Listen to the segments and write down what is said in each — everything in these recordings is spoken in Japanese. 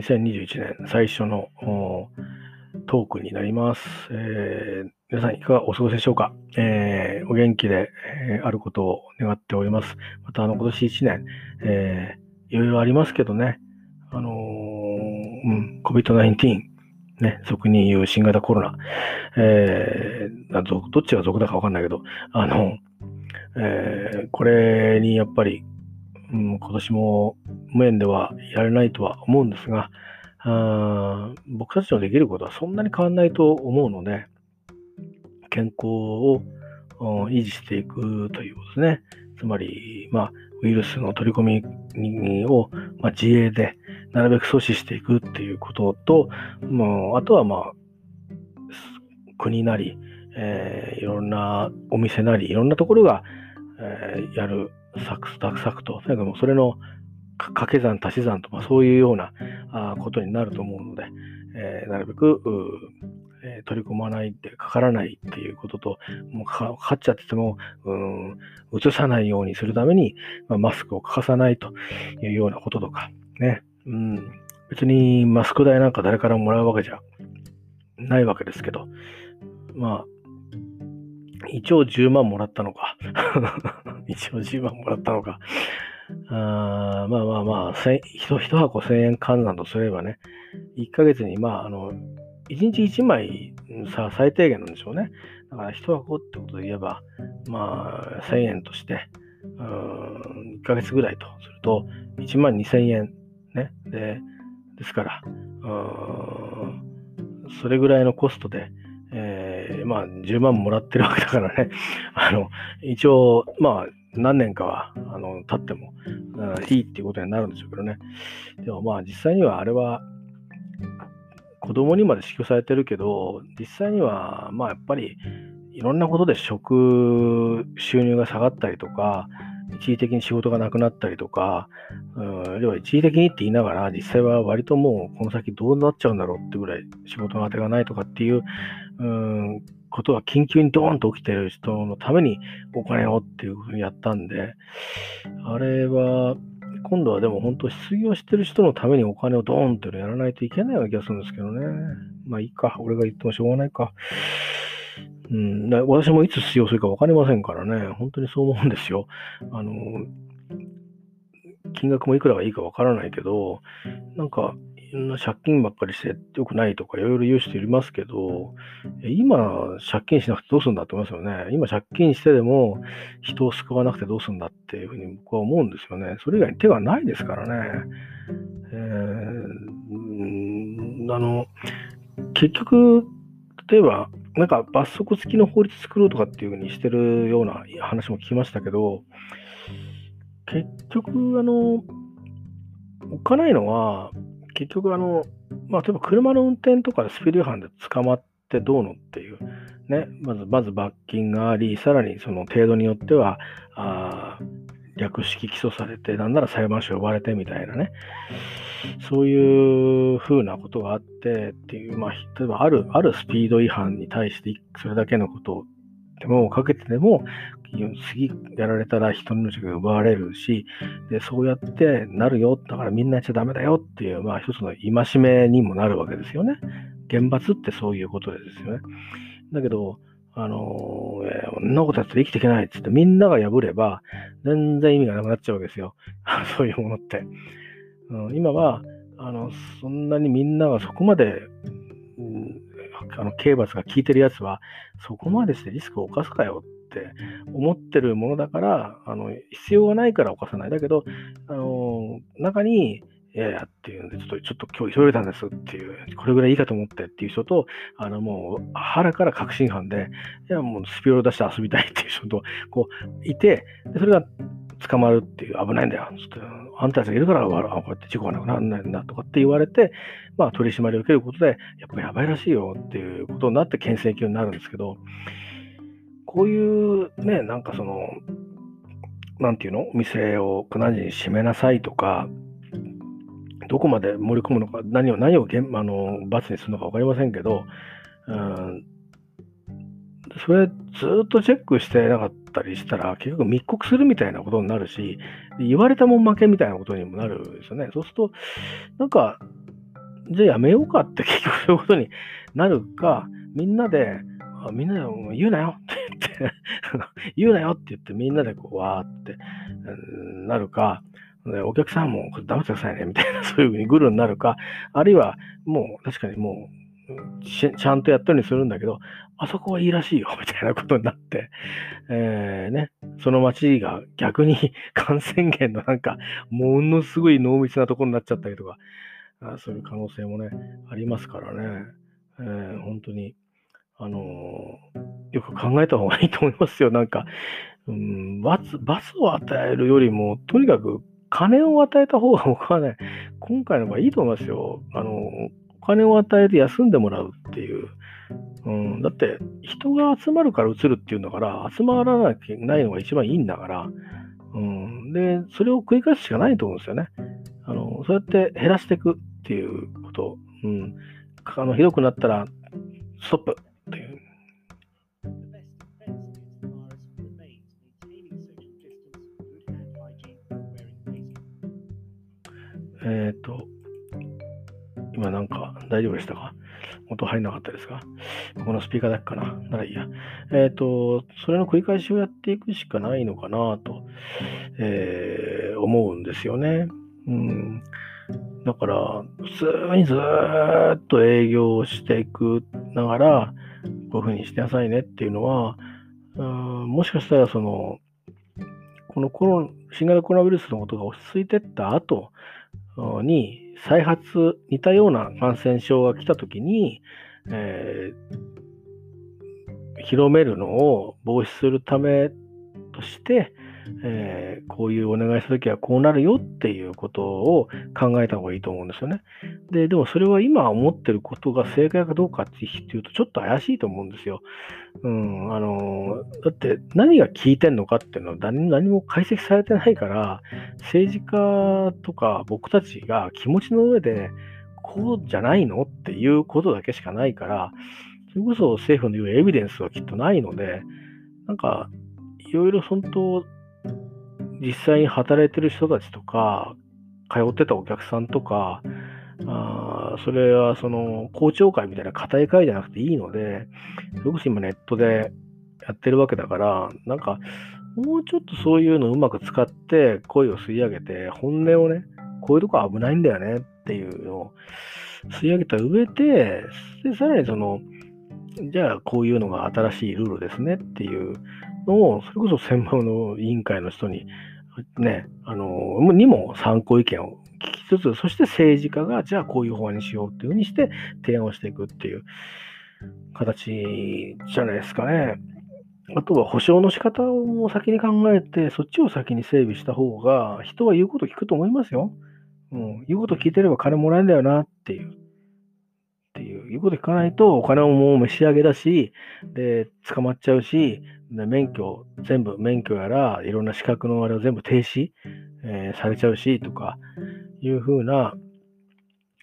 2021年最初のトークになります。えー、皆さんいかがお過ごしでしょうか、えー、お元気で、えー、あることを願っております。また、あの、今年1年、えー、いろいろありますけどね、あのー、うん、COVID-19、ね、俗に言う新型コロナ、えー、どっちが俗だかわかんないけど、あの、えー、これにやっぱり、うん、今年も無縁ではやれないとは思うんですが、あ僕たちのできることはそんなに変わらないと思うので、健康を維持していくということですね。つまり、まあ、ウイルスの取り込みを、まあ、自衛でなるべく阻止していくっていうことと、もうあとはまあ、国なり、えー、いろんなお店なり、いろんなところが、えー、やるサクサクサクと、とにかくそれの掛け算、足し算とかそういうようなあことになると思うので、えー、なるべく、えー、取り込まないでかからないっていうことと、もうかかっちゃってても、うん、移さないようにするために、まあ、マスクを欠かさないというようなこととか、ね。うん、別にマスク代なんか誰からももらうわけじゃないわけですけど、まあ、一応10万もらったのか。一応10万もらったのか。あまあまあまあ、一箱1000円換算とすればね、1ヶ月に、まあ、あの、1日1枚さ、最低限なんでしょうね。だから1箱ってことで言えば、まあ、1000円として、うん、1ヶ月ぐらいとすると、1万2000円ね。で、ですから、うんそれぐらいのコストで、えー、まあ、10万もらってるわけだからね。あの、一応、まあ、何年かは、あの、経っても、いいっていうことになるんでしょうけどね。でもまあ、実際にはあれは、子供にまで支給されてるけど、実際には、まあ、やっぱり、いろんなことで食収入が下がったりとか、一時的に仕事がなくなったりとか、うん、要は一時的にって言いながら、実際は割ともうこの先どうなっちゃうんだろうってぐらい仕事の当てがないとかっていう、うん、ことが緊急にドーンと起きてる人のためにお金をっていうふうにやったんで、あれは、今度はでも本当失業してる人のためにお金をドーンってやらないといけないような気がするんですけどね。まあいいか。俺が言ってもしょうがないか。うん、私もいつ失業するか分かりませんからね、本当にそう思うんですよ。あの、金額もいくらがいいか分からないけど、なんか、な借金ばっかりして良くないとかいろいろ言う人いますけど、今借金しなくてどうするんだって思いますよね。今借金してでも人を救わなくてどうするんだっていうふうに僕は思うんですよね。それ以外に手がないですからね。えー、あの、結局、例えばなんか罰則付きの法律作ろうとかっていうふうにしてるような話も聞きましたけど、結局、あの、おっかないのは、結局、あの、まあ、例えば車の運転とかでスピード違反で捕まってどうのっていう、ね、まず、まず罰金があり、さらにその程度によっては、あ略式起訴されて、なんなら裁判所呼ばれてみたいなね、そういうふうなことがあってっていう、まあ、例えばある、あるスピード違反に対してそれだけのことを手間をかけてでも、次やられたら人の命が奪われるし、でそうやってなるよ、だからみんなやっちゃダメだよっていう、まあ一つの戒めにもなるわけですよね。厳罰ってそういうことですよね。だけど、あのえー、こんなことやったら生きていけないっつってみんなが破れば全然意味がなくなっちゃうわけですよ。そういうものって。うん、今は、あの、そんなにみんながそこまで、あの刑罰が効いてるやつは、そこまでしてリスクを冒すかよって思ってるものだから、あの必要がないから犯さない。だけど、あの中に、いやいやっていうんで、ちょっと、ちょっと今日急いでたんですっていう、これぐらいいいかと思ってっていう人と、あのもう腹から確信犯で、いやもうスピード出して遊びたいっていう人と、こう、いて、それが捕まるっていう、危ないんだよ。つって、あんたたちがいるから、こうやって事故がなくならないんだとかって言われて、まあ取り締まりを受けることで、やっぱやばいらしいよっていうことになって牽制級になるんですけど、こういうね、なんかその、なんていうの？お店を何時に閉めなさいとか、どこまで盛り込むのか、何を、何をあの罰にするのか分かりませんけど、うん、それずっとチェックしてなかったりしたら、結局密告するみたいなことになるし、言われたもん負けみたいなことにもなるんですよね。そうすると、なんか、じゃあやめようかって結局そういうことになるか、みんなで、みんなで言うなよって言って 言うなよって言ってみんなでこうわーってなるか、お客さんも黙ってくださいねみたいなそういうふうにグルになるか、あるいはもう確かにもうちゃんとやったようにするんだけど、あそこはいいらしいよ みたいなことになって、えー、ね、その街が逆に 感染源のなんかものすごい濃密なところになっちゃったりとか、あそういう可能性もね、ありますからね、えー、本当にあのー、よく考えた方がいいと思いますよ。なんか、うん、罰、罰を与えるよりも、とにかく金を与えた方が僕はね、今回の方がいいと思いますよ。あの、お金を与えて休んでもらうっていう。うん、だって、人が集まるから移るっていうんだから、集まらなきゃないのが一番いいんだから、うん、で、それを繰り返すしかないと思うんですよね。あの、そうやって減らしていくっていうこと。うん、あのひどくなったら、ストップっていう。えっ、ー、と、今なんか大丈夫でしたか？音入んなかったですか？このスピーカーだけかな？ならいいや。えっ、ー、と、それの繰り返しをやっていくしかないのかなと、えー、思うんですよね。うん。だから、普通にずっと営業していくながら、こういうふうにしてなさいねっていうのは、うんもしかしたらその、このコロ新型コロナウイルスのことが落ち着いてった後に再発、似たような感染症が来た時に、えー、広めるのを防止するためとして、えー、こういうお願いしたときはこうなるよっていうことを考えた方がいいと思うんですよね。で、でもそれは今思ってることが正解かどうかっていうとちょっと怪しいと思うんですよ。うん、あの、だって何が効いてんのかっていうのは何何も解析されてないから、政治家とか僕たちが気持ちの上でこうじゃないのっていうことだけしかないから、それこそ政府の言うエビデンスはきっとないので、なんか、いろいろ本当、実際に働いてる人たちとか、通ってたお客さんとか、あそれはその公聴会みたいな固い会じゃなくていいので、それこそ今ネットでやってるわけだから、なんかもうちょっとそういうのをうまく使って声を吸い上げて、本音をね、こういうとこ危ないんだよねっていうのを吸い上げた上で、でさらにその、じゃあこういうのが新しいルールですねっていうのを、それこそ専門の委員会の人にね、あの、にも参考意見を聞きつつ、そして政治家が、じゃあこういう法案にしようっていうふうにして提案をしていくっていう形じゃないですかね。あとは保証の仕方を先に考えて、そっちを先に整備した方が、人は言うこと聞くと思いますよ。うん、言うこと聞いてれば金もらえるんだよなっていう。っていう、言うこと聞かないとお金ももう召し上げだし、で、捕まっちゃうし、で免許、全部、免許やら、いろんな資格のあれを全部停止、えー、されちゃうし、とか、いうふうな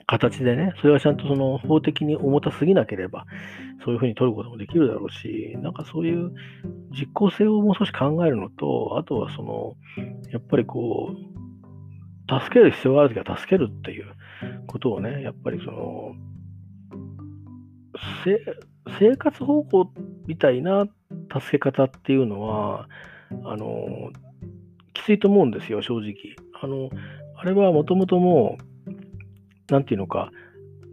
形でね、それはちゃんとその法的に重たすぎなければ、そういうふうに取ることもできるだろうし、なんかそういう実効性をもう少し考えるのと、あとはその、やっぱりこう、助ける必要があるときは助けるっていうことをね、やっぱりその、生活方法みたいな助け方っていうのは、あの、きついと思うんですよ、正直。あの、あれはもともともう、なんていうのか、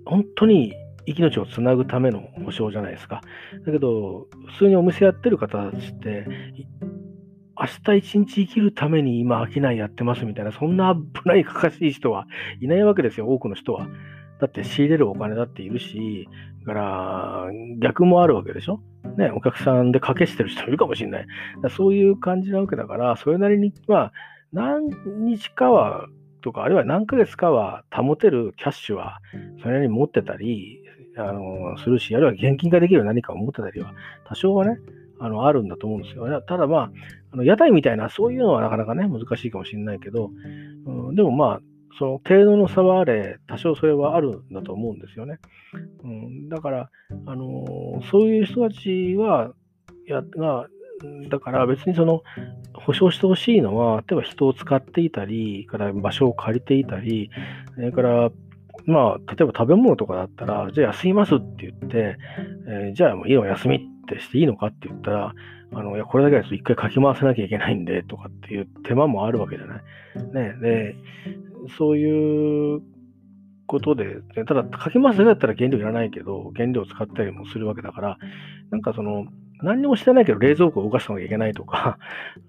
本当に命をつなぐための保証じゃないですか。だけど、普通にお店やってる方たちって、明日一日生きるために今商いやってますみたいな、そんな危ないかかしい人はいないわけですよ、多くの人は。だって仕入れるお金だっているし、だから逆もあるわけでしょ？ね、お客さんで賭けしてる人もいるかもしれない。そういう感じなわけだから、それなりに、まあ、何日かは、とか、あるいは何ヶ月かは保てるキャッシュは、それなりに持ってたり、あの、するし、あるいは現金化できる何かを持ってたりは、多少はね、あの、あるんだと思うんですよ。ただまあ、あの屋台みたいな、そういうのはなかなかね、難しいかもしれないけど、うん、でもまあ、その程度の差はあれ、多少それはあるんだと思うんですよね。うん、だから、あの、そういう人たちは、やが、だから別にその、保証してほしいのは、例えば人を使っていたり、から場所を借りていたり、それから、まあ、例えば食べ物とかだったら、じゃあ休みますって言って、えー、じゃあもういいの休みってしていいのかって言ったら、あの、いや、これだけだと一回かき回さなきゃいけないんで、とかっていう手間もあるわけじゃない。ね。で、そういうことで、ただ、かき回すだけだったら原料いらないけど、原料を使ったりもするわけだから、なんかその、何にもしてないけど冷蔵庫を動かさなきゃいけないとか、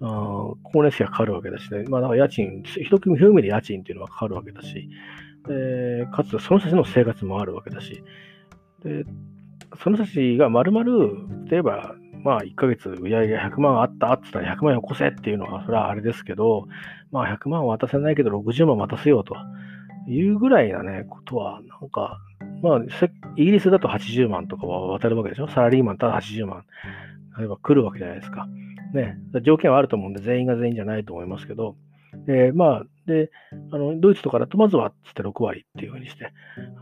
光熱費がかかるわけだしね、まあ、だから家賃、一組一組で家賃っていうのはかかるわけだし、でかつその人たちの生活もあるわけだし、でその人たちがまるまる、例えば、まあ、1ヶ月売り上げが100万あったって言ったら100万よこせっていうのは、それはあれですけど、まあ、100万渡せないけど60万渡せようというぐらいなね、ことは、なんか、まあ、イギリスだと80万とかは渡るわけでしょ？サラリーマンただ80万、例えば来るわけじゃないですか。ね、条件はあると思うんで、全員が全員じゃないと思いますけど、で、まあ、で、あの、ドイツとかだと、まずは、つって6割っていうふうにして、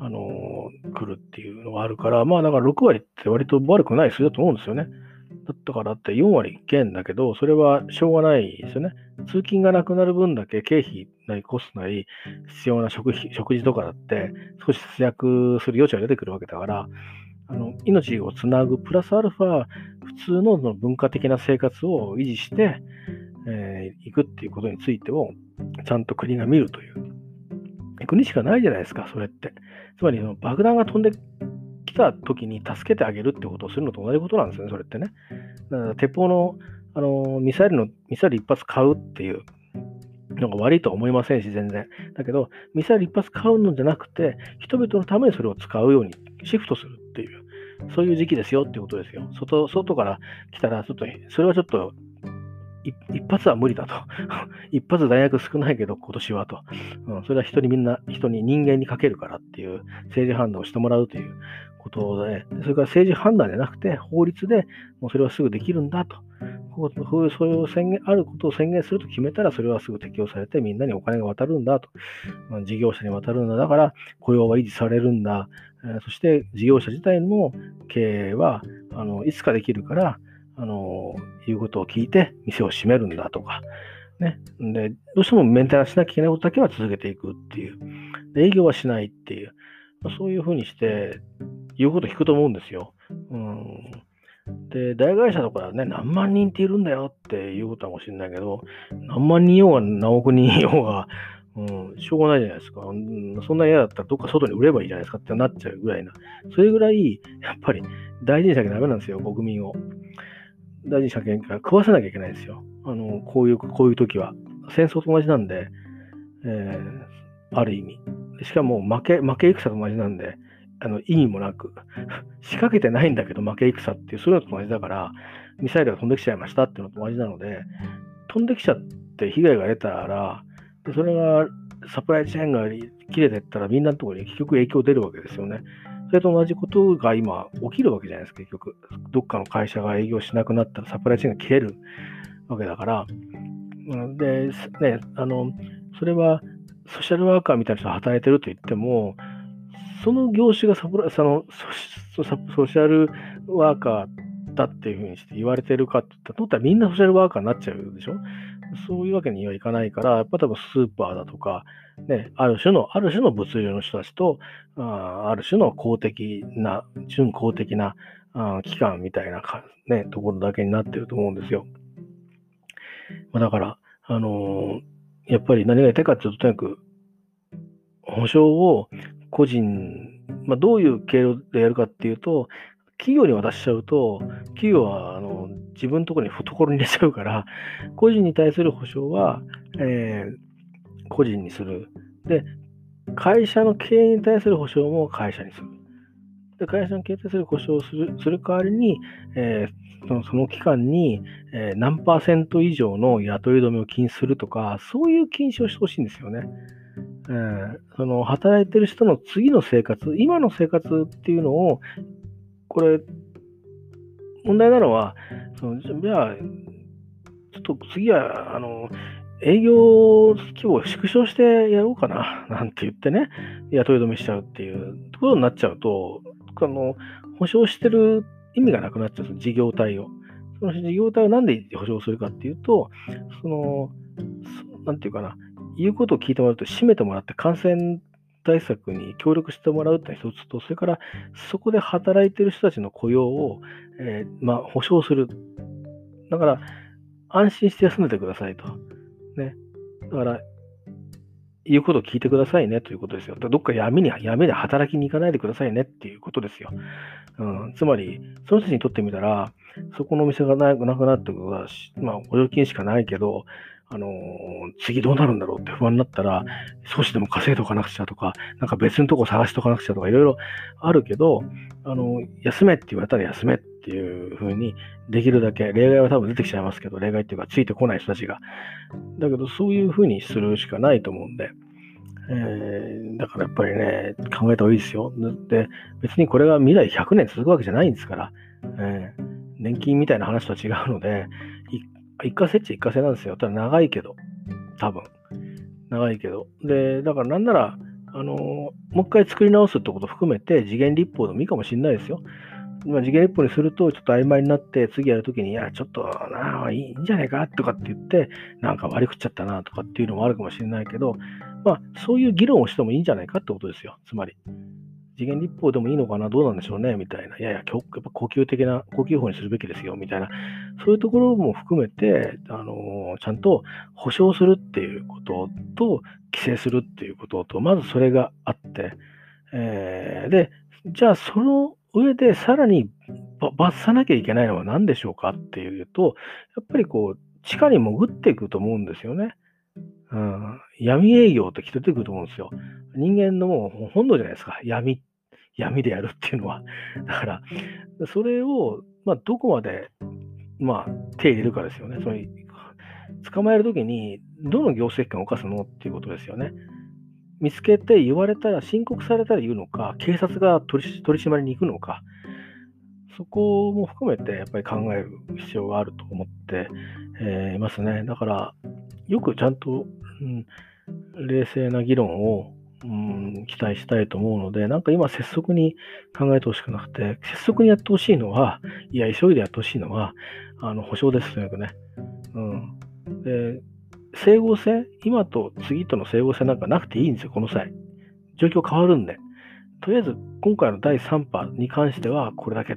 あのー、来るっていうのがあるから、まあ、だから6割って割と悪くない数字だと思うんですよね。だったからって4割減だけど、それはしょうがないですよね。通勤がなくなる分だけ経費なりコストなり必要な食費食事とかだって少し節約する余地が出てくるわけだから、あの命をつなぐプラスアルファ普通のの文化的な生活を維持して、えー、行くっていうことについてをちゃんと国が見るという。国しかないじゃないですか、それって。つまり爆弾が飛んで来た時に助けてあげるってことをするのと同じことなんですよね、それってね。だから鉄砲のあのミサイルのミサイル一発買うっていうのが悪いとは思いませんし、全然。だけど、ミサイル一発買うのじゃなくて、人々のためにそれを使うようにシフトするっていう、そういう時期ですよっていうことですよ。外外から来たら、ちょっと、それはちょっと一発は無理だと。一発弾薬少ないけど今年はと。うん、それは人にみんな、人に人間にかけるからっていう政治判断をしてもらうということで、それから政治判断じゃなくて法律でもうそれはすぐできるんだと。こうそういうそういう宣言、あることを宣言すると決めたらそれはすぐ適用されてみんなにお金が渡るんだと。事業者に渡るんだ。だから雇用は維持されるんだ。そして事業者自体の経営はあのいつかできるから、あの、言うことを聞いて店を閉めるんだとか、ね。で、どうしてもメンテナンスしなきゃいけないことだけは続けていくっていう。営業はしないっていう。そういうふうにして、言うこと聞くと思うんですよ。うん。で、大会社とかはね、何万人っているんだよっていうことかもしれないけど、何万人いようが何億人いようが、うん、しょうがないじゃないですか。うん、そんな嫌だったらどっか外に売ればいいじゃないですかってなっちゃうぐらいな。それぐらい、やっぱり大事にしなきゃダメなんですよ、国民を。大事にしなきゃいけない。食わせなきゃいけないんですよ。あの、こういう、こういう時は。戦争と同じなんで、えー、ある意味。しかも負け、負け戦と同じなんで、あの意味もなく、仕掛けてないんだけど負け戦っていう、そういうのと同じだから、ミサイルが飛んできちゃいましたっていうのと同じなので、飛んできちゃって被害が出たら、でそれがサプライチェーンが切れてったらみんなのところに結局影響出るわけですよね。それと同じことが今起きるわけじゃないですか、結局。どっかの会社が営業しなくなったらサプライチェーンが切れるわけだから。で、ね、あの、それはソーシャルワーカーみたいな人が働いてると言っても、その業種がサプラそのソーシャルワーカーだっていうふうにして言われてるかって言ったら、みんなソーシャルワーカーになっちゃうでしょ？そういうわけにはいかないから、やっぱ多分スーパーだとか、ね、ある種の、ある種の物流の人たちと、あある種の公的な、準公的なあ機関みたいなか、ね、ところだけになってると思うんですよ。まあ、だから、あのー、やっぱり何が言いたいかっていうと、とにかく、保証を個人、まあ、どういう経路でやるかっていうと、企業に渡しちゃうと、企業はあの自分のところに懐に入れちゃうから、個人に対する保証は、えー、個人にする。で、会社の経営に対する保証も会社にする。で会社の経営に対する保証をするする代わりに、えー、そのその期間に、えー、何パーセント以上の雇い止めを禁止するとか、そういう禁止をしてほしいんですよね。えー、その働いてる人の次の生活、今の生活っていうのをこれ、問題なのは、そのじゃあ、ちょっと次は、あの、営業規模を縮小してやろうかな、なんて言ってね、雇い止めしちゃうっていうところになっちゃうと、あの、保証してる意味がなくなっちゃう、事業体を。その事業体をなんで保証するかっていうと、その、なんていうかな、言うことを聞いてもらうと、閉めてもらって感染対策に協力してもらうって一つと、それからそこで働いてる人たちの雇用を、えー、まあ、保障する。だから、安心して休んでてくださいと。ね。だから、言うことを聞いてくださいねということですよ。どっか闇に、闇で働きに行かないでくださいねっていうことですよ。うん、つまり、その人たちにとってみたら、そこのお店がなくなってことは、まあ、補助金しかないけど、あのー、次どうなるんだろうって不安になったら、少しでも稼いとかなくちゃとか、なんか別のとこ探しとかなくちゃとか、いろいろあるけど、あのー、休めって言われたら休めっていうふうに、できるだけ、例外は多分出てきちゃいますけど、例外っていうか、ついてこない人たちが。だけど、そういうふうにするしかないと思うんで、えー、だからやっぱりね、考えた方がいいですよ。で、別にこれが未来100年続くわけじゃないんですから、えー、年金みたいな話とは違うので、一過性っちゃ一過性なんですよ。ただ長いけど、多分。長いけど。で、だからなんなら、あのー、もう一回作り直すってこと含めて、次元立法でもいいかもしれないですよ。まあ、次元立法にすると、ちょっと曖昧になって、次やるときに、いや、ちょっとなあ、いいんじゃないかとかって言って、なんか割り食っちゃったなとかっていうのもあるかもしれないけど、まあ、そういう議論をしてもいいんじゃないかってことですよ。つまり。次元立法でもいいのかな、どうなんでしょうね、みたいな。いやいや、やっぱ呼吸的な、呼吸法にするべきですよ、みたいな。そういうところも含めて、あのちゃんと保障するっていうことと、規制するっていうことと、まずそれがあって、えー、で、じゃあその上でさらに罰さなきゃいけないのは何でしょうかっていうと、やっぱりこう、地下に潜っていくと思うんですよね。うん、闇営業ってきて出てくると思うんですよ。人間のもう本能じゃないですか。闇、闇でやるっていうのは。だから、それを、まあ、どこまで、まあ、手入れるかですよね。つまり、捕まえるときに、どの行政機関を犯すのっていうことですよね。見つけて言われたら、申告されたら言うのか、警察が取り取り締まりに行くのか、そこも含めてやっぱり考える必要があると思って、えー、いますね。だから、よくちゃんと、うん、冷静な議論を、うん、期待したいと思うので、なんか今、拙速に考えてほしくなくて、拙速にやってほしいのは、いや、急いでやってほしいのは、あの保証です、とにかくね。うん、で整合性、今と次との整合性なんかなくていいんですよ、この際。状況変わるんで。とりあえず、今回の第3波に関しては、これだけ。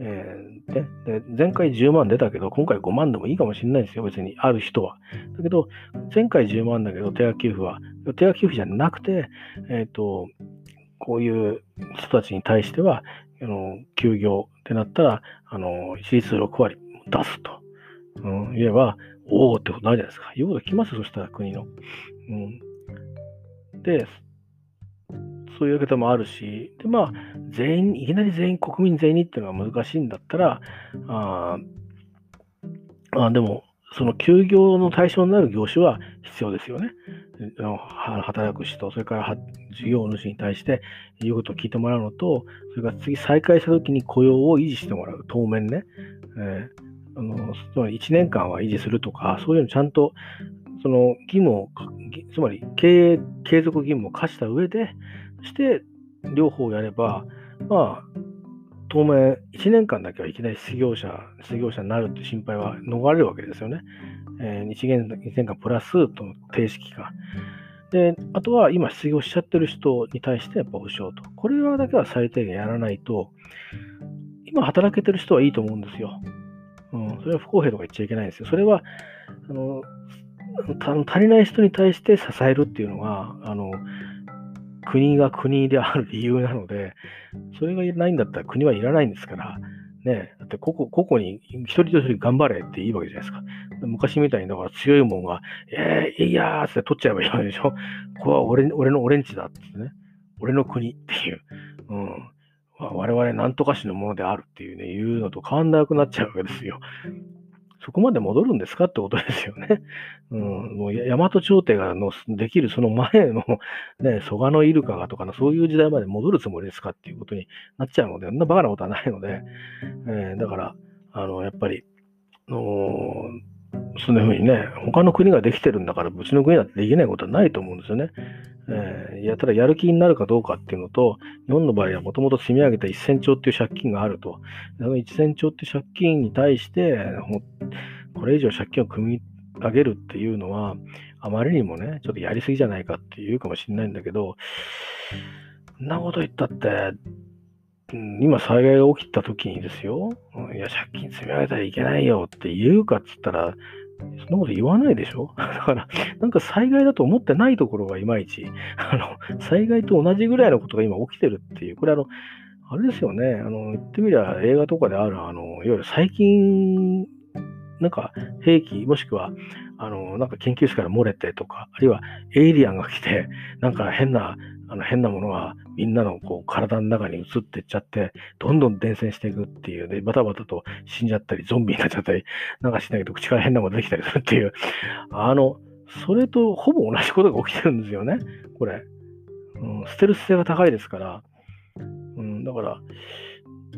えー、でで前回10万出たけど、今回5万でもいいかもしれないですよ、別に、ある人は。だけど、前回10万だけど、手書給付は、手書給付じゃなくて、えっ、ー、と、こういう人たちに対しては、あの休業ってなったら、あの、一律6割出すと、うん、言えば、おおってことないじゃないですか。言うこと来ますよそしたら国の。うん、で、そういうわけでもあるし、で、まあ、全員、いきなり全員、国民全員にっていうのが難しいんだったら、ああでも、その休業の対象になる業種は必要ですよね。働く人、それから事業主に対して言うことを聞いてもらうのと、それから次再開したときに雇用を維持してもらう、当面ね。えー、あのつまり1年間は維持するとか、そういうのちゃんとその義務を、つまり経営継続義務を課した上で、して両方やれば、まあ、当面1年間だけはいきなり失業者、失業者になるって心配は逃れるわけですよね。えー、1, 年1年間プラスとの停止期間。で、あとは今失業しちゃってる人に対してやっぱ保証と。これはだけは最低限やらないと、今働けてる人はいいと思うんですよ。うん、それは不公平とか言っちゃいけないんですよ。それは、あの、足りない人に対して支えるっていうのが、あの、国が国である理由なので、それがないんだったら国はいらないんですから、ね、だって個々に一人一人頑張れっていいわけじゃないですか。昔みたいに、だから強いもんが、えー、いやーって取っちゃえばいいわけでしょ。これは俺俺の俺んちだってね。俺の国っていう。うん。我々なんとかしのものであるっていうね、言うのと変わんなくなっちゃうわけですよ。そこまで戻るんですかってことですよね。うん、もう大和朝廷がのできるその前の、ね、蘇我のイルカがとかのそういう時代まで戻るつもりですかっていうことになっちゃうので、そんなバカなことはないので、えー、だから、あの、やっぱり、のそんな風にね、他の国ができてるんだから、うちの国だってできないことはないと思うんですよね。えー、いや、ただやる気になるかどうかっていうのと、日本の場合はもともと積み上げた1000兆っていう借金があると。その1000兆っていう借金に対して、これ以上借金を組み上げるっていうのは、あまりにもね、ちょっとやりすぎじゃないかって言うかもしれないんだけど、そんなこと言ったって、今災害が起きた時にですよ、いや、借金積み上げたらいけないよって言うかっつったら、そんなこと言わないでしょ？だから、なんか災害だと思ってないところがいまいち、あの、災害と同じぐらいのことが今起きてるっていう、これあの、あれですよね、あの、言ってみりゃ映画とかである、あの、いわゆる最近、なんか兵器、もしくは、あの、なんか研究室から漏れてとか、あるいはエイリアンが来て、なんか変なあの変なものがみんなのこう体の中に移っていっちゃって、どんどん伝染していくっていう、で、バタバタと死んじゃったり、ゾンビになっちゃったり、なんかしないけど、口から変なもの出てきたりするっていう、あの、それとほぼ同じことが起きてるんですよね、これ。うん、ステルス性が高いですから、うん、だから、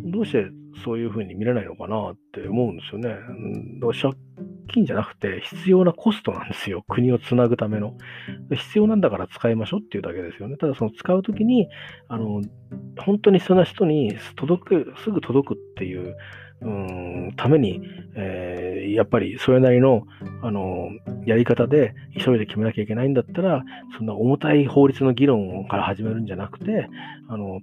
どうしてそういうふうに見れないのかなって思うんですよね。だから借金じゃなくて必要なコストなんですよ。国をつなぐための。必要なんだから使いましょうっていうだけですよね。ただその使うときに、あの、本当に必要な人に届く、すぐ届くっていう、うんために、えー、やっぱりそれなりの、あの、やり方で急いで決めなきゃいけないんだったら、そんな重たい法律の議論から始めるんじゃなくて、あの、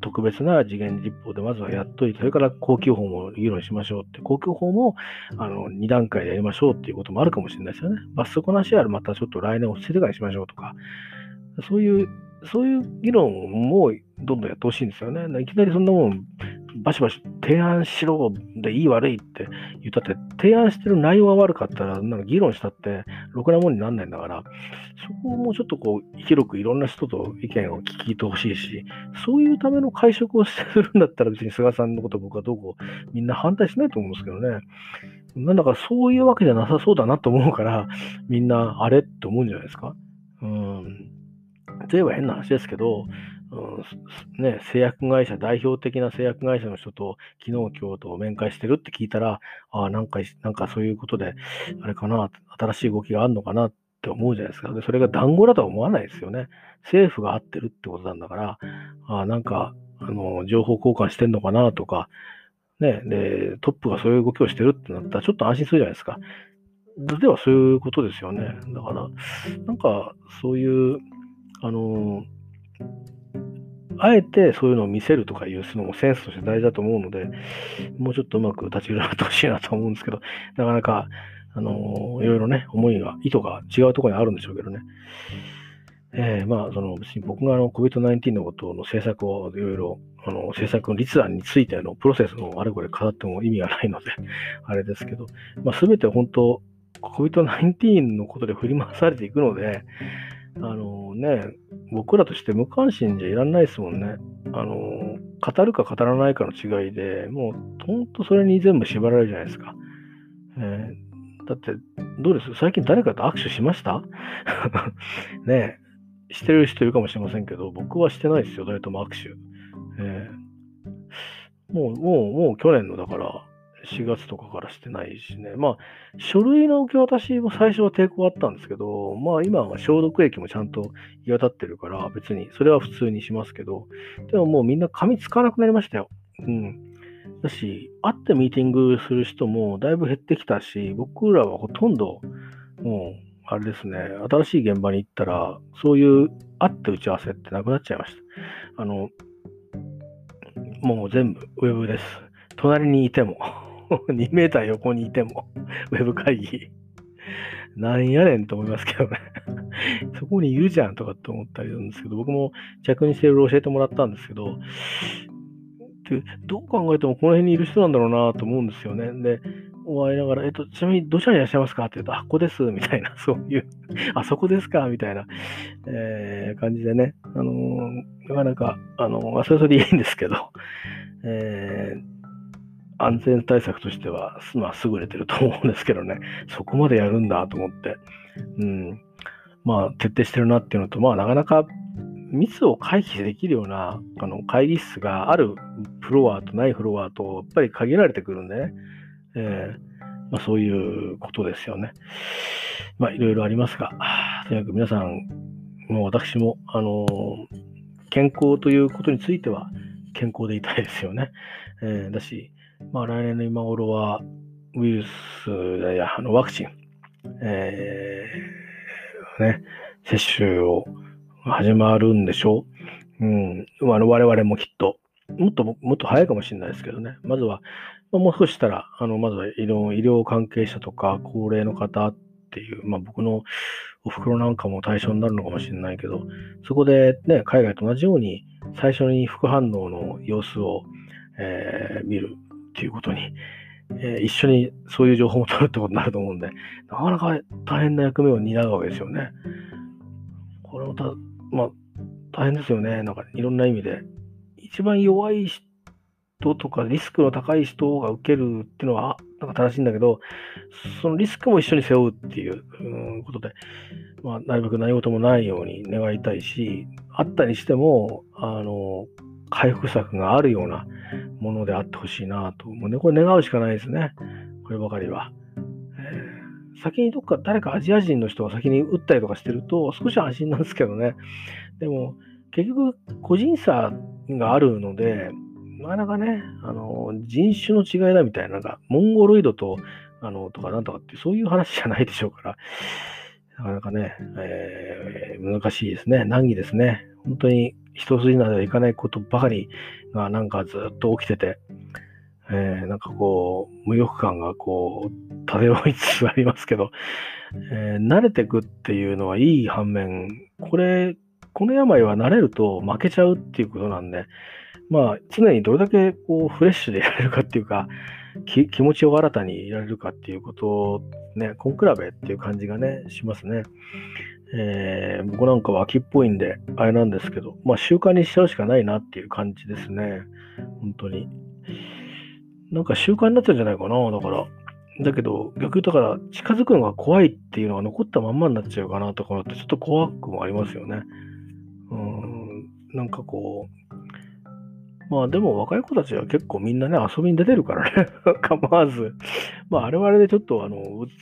特別な次元立法でまずはやっといて、それから公共法も議論しましょうって、公共法もあの2段階でやりましょうっていうこともあるかもしれないですよね。罰則なしやるまたちょっと来年落ち着いてからしましょうとか、そういう、そういう議論もどんどんやってほしいんですよね。いきなりそんなもんバシバシ提案しろでいい悪いって言ったって、提案してる内容が悪かったら、なんか議論したって、ろくなもんにならないんだから、そこをもうちょっとこう、広くいろんな人と意見を聞いてほしいし、そういうための会食をするんだったら別に菅さんのこと僕はどうこう、みんな反対しないと思うんですけどね。なんだかそういうわけじゃなさそうだなと思うから、みんなあれって思うんじゃないですか。うん。例えば変な話ですけど、うんね、製薬会社、代表的な製薬会社の人と昨日、今日と面会してるって聞いたら、ああ、なんか、なんかそういうことで、あれかな、新しい動きがあるのかなって思うじゃないですか。で、それが団子だとは思わないですよね。政府が合ってるってことなんだから、ああ、なんか、あの、情報交換してんのかなとか、ね、で、トップがそういう動きをしてるってなったら、ちょっと安心するじゃないですか。ではそういうことですよね。だから、なんか、そういう、あの、あえてそういうのを見せるとかいうのもセンスとして大事だと思うので、もうちょっとうまく立ち振る舞ってほしいなと思うんですけど、なかなか、あのー、いろいろね、思いが、意図が違うところにあるんでしょうけどね。えー、まあ、その別に僕があの COVID-19 のことの政策をいろいろ、あの政策の立案についてのプロセスをあれこれ語っても意味がないので、あれですけど、まあ、全て本当、COVID-19 のことで振り回されていくので、あのね、僕らとして無関心じゃいらんないですもんね。あの、語るか語らないかの違いで、もう、ほんとそれに全部縛られるじゃないですか。えー、だって、どうです？最近誰かと握手しました？ねしてる人いるかもしれませんけど、僕はしてないですよ、誰とも握手。えー、もう、もう、もう去年の、だから、4月とかからしてないしね。まあ、書類の受け渡しも最初は抵抗あったんですけど、まあ今は消毒液もちゃんと行き渡ってるから、別にそれは普通にしますけど、でももうみんな紙使わなくなりましたよ。うん。だし、会ってミーティングする人もだいぶ減ってきたし、僕らはほとんど、もう、あれですね、新しい現場に行ったら、そういう会って打ち合わせってなくなっちゃいました。あの、もう全部ウェブです。隣にいても 2メーター横にいても、ウェブ会議、なんやねんと思いますけどね。そこにいるじゃんとかって思ったりするんですけど、僕も着任していろいろ教えてもらったんですけど、どう考えてもこの辺にいる人なんだろうなと思うんですよね。で、お会いながら、えっと、ちなみにどちらにいらっしゃいますかって言うと、あ、ここです、みたいな、そういうあそこですかみたいな、えー、感じでね、あのー、なかなか、あのー、それそれでいいんですけど、えー安全対策としては、まあ、優れてると思うんですけどね、そこまでやるんだと思って、うん、まあ、徹底してるなっていうのと、まあ、なかなか密を回避できるようなあの会議室があるフロアとないフロアと、やっぱり限られてくるんでね、えー、まあ、そういうことですよね。まあ、いろいろありますが、とにかく皆さん、もう私も、あの健康ということについては健康でいたいですよね。えー、だし、まあ、来年の今頃は、ウイルスやあのワクチン、えね、接種を始まるんでしょう。うん。我々もきっと、もっと、もっと早いかもしれないですけどね。まずは、まあ、もう少したら、あの、まずは医療医療関係者とか、高齢の方っていう、まあ僕のお袋なんかも対象になるのかもしれないけど、そこでね、海外と同じように、最初に副反応の様子を、えー、見るっていうことに、えー、一緒にそういう情報を取るってことになると思うんで、なかなか大変な役目を担うわけですよね。これまた、まあ、大変ですよね。なんかいろんな意味で。一番弱い人とかリスクの高い人が受けるっていうのはなんか正しいんだけど、そのリスクも一緒に背負うっていうことで、まあ、なるべく何事もないように願いたいし、あったにしても、あの、回復策があるようなものであってほしいなと。もうね、これ願うしかないですね。こればかりは。え、先にどっか誰かアジア人の人が先に打ったりとかしてると少し安心なんですけどね。でも、結局個人差があるので、なかなかね、あの、人種の違いだみたいな、なんか、モンゴロイドと、あの、とかなんとかって、そういう話じゃないでしょうから、なかなかね、えー、難しいですね。難儀ですね。本当に一筋縄ではいかないことばかりがなんかずっと起きてて、えー、なんかこう、無力感がこう、漂いつつありますけど、えー、慣れてくっていうのはいい反面、これ、この病は慣れると負けちゃうっていうことなんで、まあ、常にどれだけこうフレッシュでいられるかっていうか、気持ちを新たにいられるかっていうことをね、根比べっていう感じがね、しますね。えー、僕なんかは秋っぽいんで、あれなんですけど、まあ習慣にしちゃうしかないなっていう感じですね。本当に。なんか習慣になっちゃうんじゃないかな、だから。だけど、逆にだから近づくのが怖いっていうのが残ったまんまになっちゃうかなとかってちょっと怖くもありますよね。うん、なんかこう、まあでも若い子たちは結構みんなね、遊びに出てるからね 構わず。まああれはあれでちょっとあの、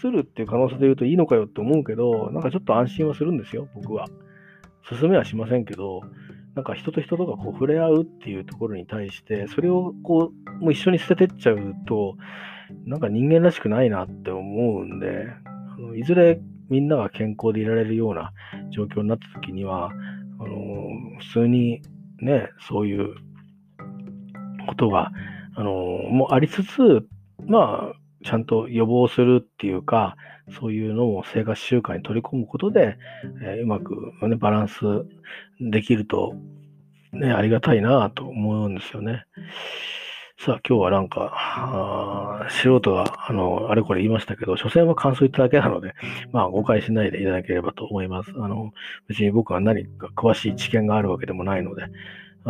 映るっていう可能性で言うといいのかよって思うけど、なんかちょっと安心はするんですよ、僕は。進めはしませんけど、なんか人と人とがこう触れ合うっていうところに対して、それをこう、もう一緒に捨ててっちゃうと、なんか人間らしくないなって思うんで、あのいずれみんなが健康でいられるような状況になった時には、あの普通にね、そういうことが、あのもありつつ、まあ、ちゃんと予防するっていうか、そういうのを生活習慣に取り込むことで、えー、うまく、ね、バランスできると、ね、ありがたいなと思うんですよね。さあ、今日はなんか、素人が、あの、あれこれ言いましたけど、所詮は感想言っただけなので、まあ、誤解しないでいただければと思います。あの、別に僕は何か詳しい知見があるわけでもないので、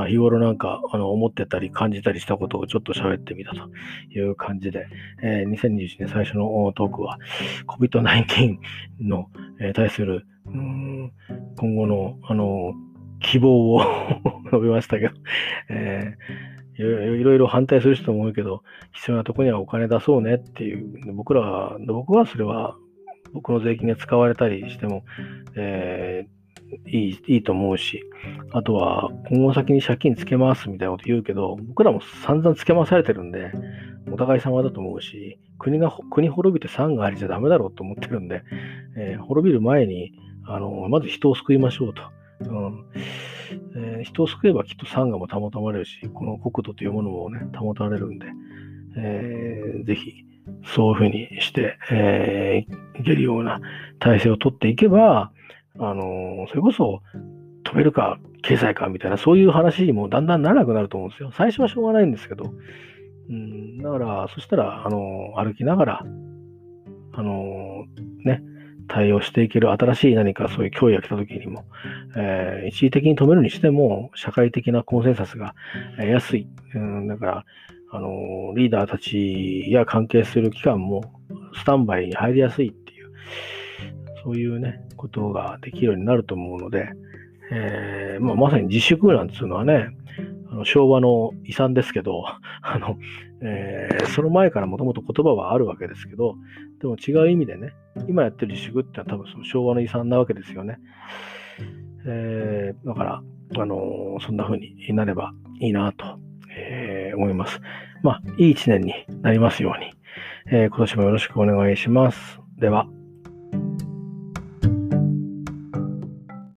日頃なんかあの思ってたり感じたりしたことをちょっと喋ってみたという感じで、えー、2021年最初のトークは COVID-19 の、えー、対するうん今後のあの希望を 述べましたけど、えー、いろいろ反対する人も多いけど、必要なとこにはお金出そうねっていう、僕らは、僕はそれは僕の税金が使われたりしても、えーいいいいと思うし、あとは今後先に借金つけますみたいなこと言うけど、僕らも散々つけ回されてるんで、お互い様だと思うし、国が、国滅びて産がありじゃダメだろうと思ってるんで、えー、滅びる前に、あの、まず人を救いましょうと。うんえー、人を救えばきっと産がも保たれるし、この国土というものもね、保たれるんで、えー、ぜひ、そういうふうにして、えー、いけるような体制を取っていけば、あの、それこそ止めるか経済かみたいな、そういう話にもだんだんならなくなると思うんですよ。最初はしょうがないんですけど。うん、だから、そしたら、あの、歩きながら、あの、ね、対応していける新しい何かそういう脅威が来た時にも、えー、一時的に止めるにしても、社会的なコンセンサスが得やすい。うん、だから、あの、リーダーたちや関係する機関もスタンバイに入りやすいっていう、そういうね、ことができるようになると思うので、えー、まあ、まさに自粛なんていうのはね、あの昭和の遺産ですけど、あのえー、その前からもともと言葉はあるわけですけど、でも違う意味でね、今やってる自粛ってのは多分その昭和の遺産なわけですよね。えー、だから、あの、そんな風になればいいなと、え、思います。まあ、いい一年になりますように、え、今年もよろしくお願いします。では。